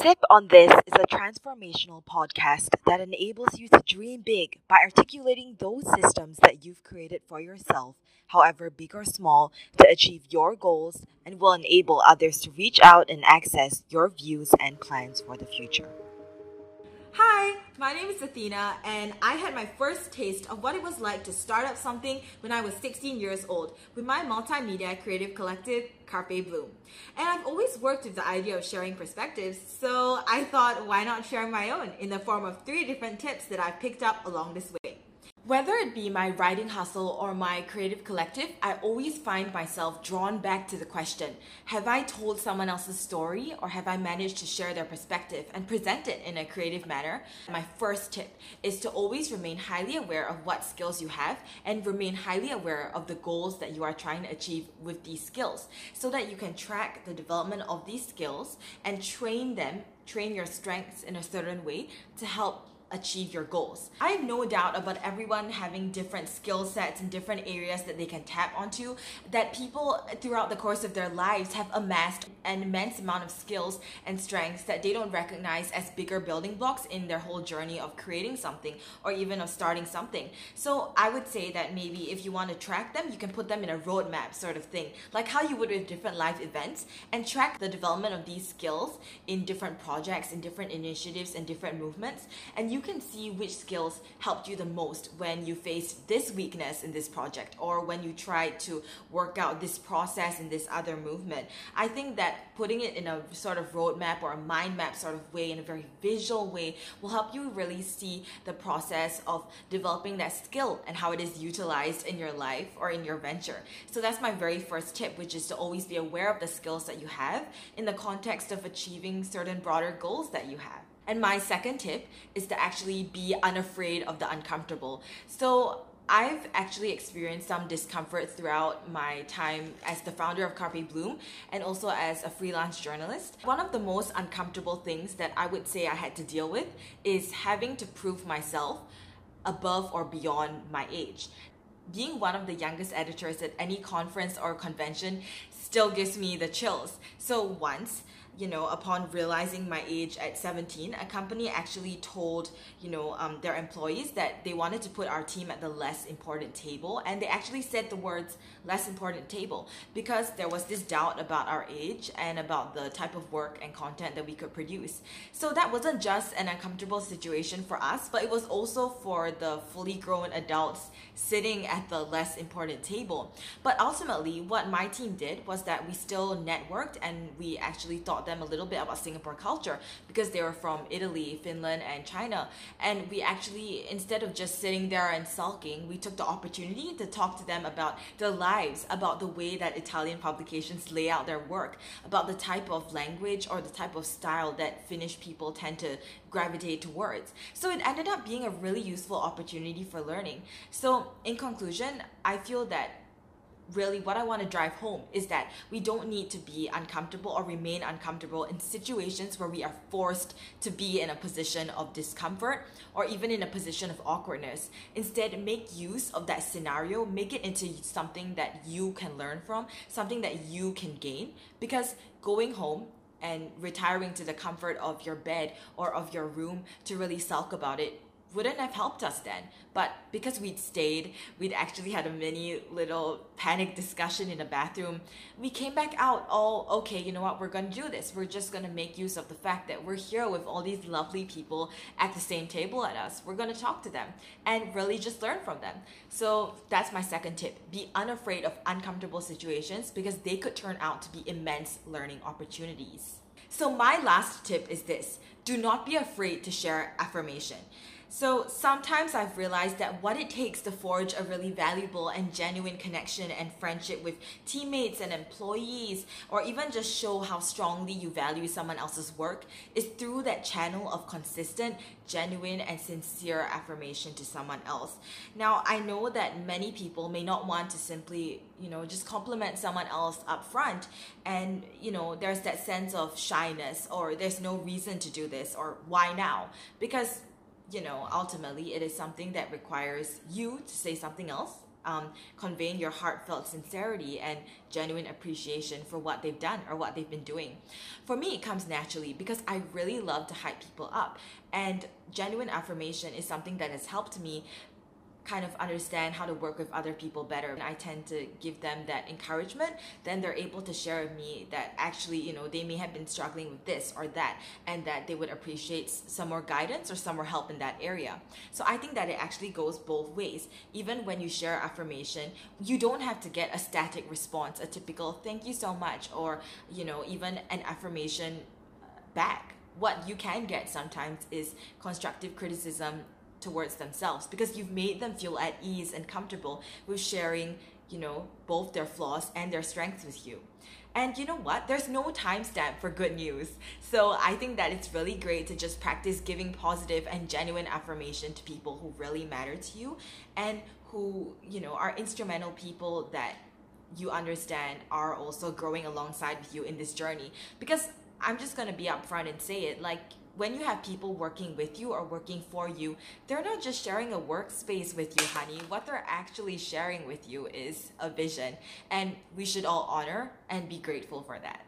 Sip on This is a transformational podcast that enables you to dream big by articulating those systems that you've created for yourself, however big or small, to achieve your goals and will enable others to reach out and access your views and plans for the future. My name is Athena, and I had my first taste of what it was like to start up something when I was 16 years old with my multimedia creative collective, Carpe Bloom. And I've always worked with the idea of sharing perspectives, so I thought, why not share my own in the form of three different tips that I've picked up along this way. Whether it be my writing hustle or my creative collective, I always find myself drawn back to the question Have I told someone else's story or have I managed to share their perspective and present it in a creative manner? My first tip is to always remain highly aware of what skills you have and remain highly aware of the goals that you are trying to achieve with these skills so that you can track the development of these skills and train them, train your strengths in a certain way to help achieve your goals. I have no doubt about everyone having different skill sets and different areas that they can tap onto, that people throughout the course of their lives have amassed an immense amount of skills and strengths that they don't recognize as bigger building blocks in their whole journey of creating something or even of starting something. So I would say that maybe if you want to track them, you can put them in a roadmap sort of thing, like how you would with different life events and track the development of these skills in different projects, in different initiatives, and different movements. And you you can see which skills helped you the most when you faced this weakness in this project or when you tried to work out this process in this other movement. I think that putting it in a sort of roadmap or a mind map sort of way, in a very visual way, will help you really see the process of developing that skill and how it is utilized in your life or in your venture. So that's my very first tip, which is to always be aware of the skills that you have in the context of achieving certain broader goals that you have. And my second tip is to actually be unafraid of the uncomfortable. So I've actually experienced some discomfort throughout my time as the founder of Carpe Bloom and also as a freelance journalist. One of the most uncomfortable things that I would say I had to deal with is having to prove myself above or beyond my age. Being one of the youngest editors at any conference or convention still gives me the chills. So once you know, upon realizing my age at 17, a company actually told, you know, um, their employees that they wanted to put our team at the less important table. And they actually said the words less important table because there was this doubt about our age and about the type of work and content that we could produce. So that wasn't just an uncomfortable situation for us, but it was also for the fully grown adults sitting at the less important table. But ultimately, what my team did was that we still networked and we actually taught them a little bit about Singapore culture because they were from Italy, Finland, and China. And we actually, instead of just sitting there and sulking, we took the opportunity to talk to them about their lives, about the way that Italian publications lay out their work, about the type of language or the type of style that Finnish people tend to gravitate towards. So it ended up being a really useful opportunity for learning. So, in conclusion, I feel that really what I want to drive home is that we don't need to be uncomfortable or remain uncomfortable in situations where we are forced to be in a position of discomfort or even in a position of awkwardness. Instead, make use of that scenario, make it into something that you can learn from, something that you can gain because going home and retiring to the comfort of your bed or of your room to really sulk about it wouldn't have helped us then. But because we'd stayed, we'd actually had a mini little panic discussion in the bathroom. We came back out all okay, you know what, we're gonna do this. We're just gonna make use of the fact that we're here with all these lovely people at the same table at us. We're gonna talk to them and really just learn from them. So that's my second tip. Be unafraid of uncomfortable situations because they could turn out to be immense learning opportunities. So, my last tip is this do not be afraid to share affirmation. So sometimes I've realized that what it takes to forge a really valuable and genuine connection and friendship with teammates and employees, or even just show how strongly you value someone else's work, is through that channel of consistent, genuine, and sincere affirmation to someone else. Now, I know that many people may not want to simply, you know, just compliment someone else up front, and, you know, there's that sense of shyness, or there's no reason to do this, or why now? Because you know, ultimately it is something that requires you to say something else um, conveying your heartfelt sincerity and genuine appreciation for what they've done or what they've been doing. For me, it comes naturally because I really love to hype people up. And genuine affirmation is something that has helped me kind of understand how to work with other people better. And I tend to give them that encouragement. Then they're able to share with me that actually you know they may have been struggling with this or that and that they would appreciate some more guidance or some more help in that area. So I think that it actually goes both ways. Even when you share affirmation you don't have to get a static response a typical thank you so much or you know even an affirmation back. What you can get sometimes is constructive criticism towards themselves because you've made them feel at ease and comfortable with sharing, you know, both their flaws and their strengths with you. And you know what? There's no timestamp for good news. So I think that it's really great to just practice giving positive and genuine affirmation to people who really matter to you and who, you know, are instrumental people that you understand are also growing alongside with you in this journey. Because I'm just gonna be upfront and say it like when you have people working with you or working for you, they're not just sharing a workspace with you, honey. What they're actually sharing with you is a vision. And we should all honor and be grateful for that.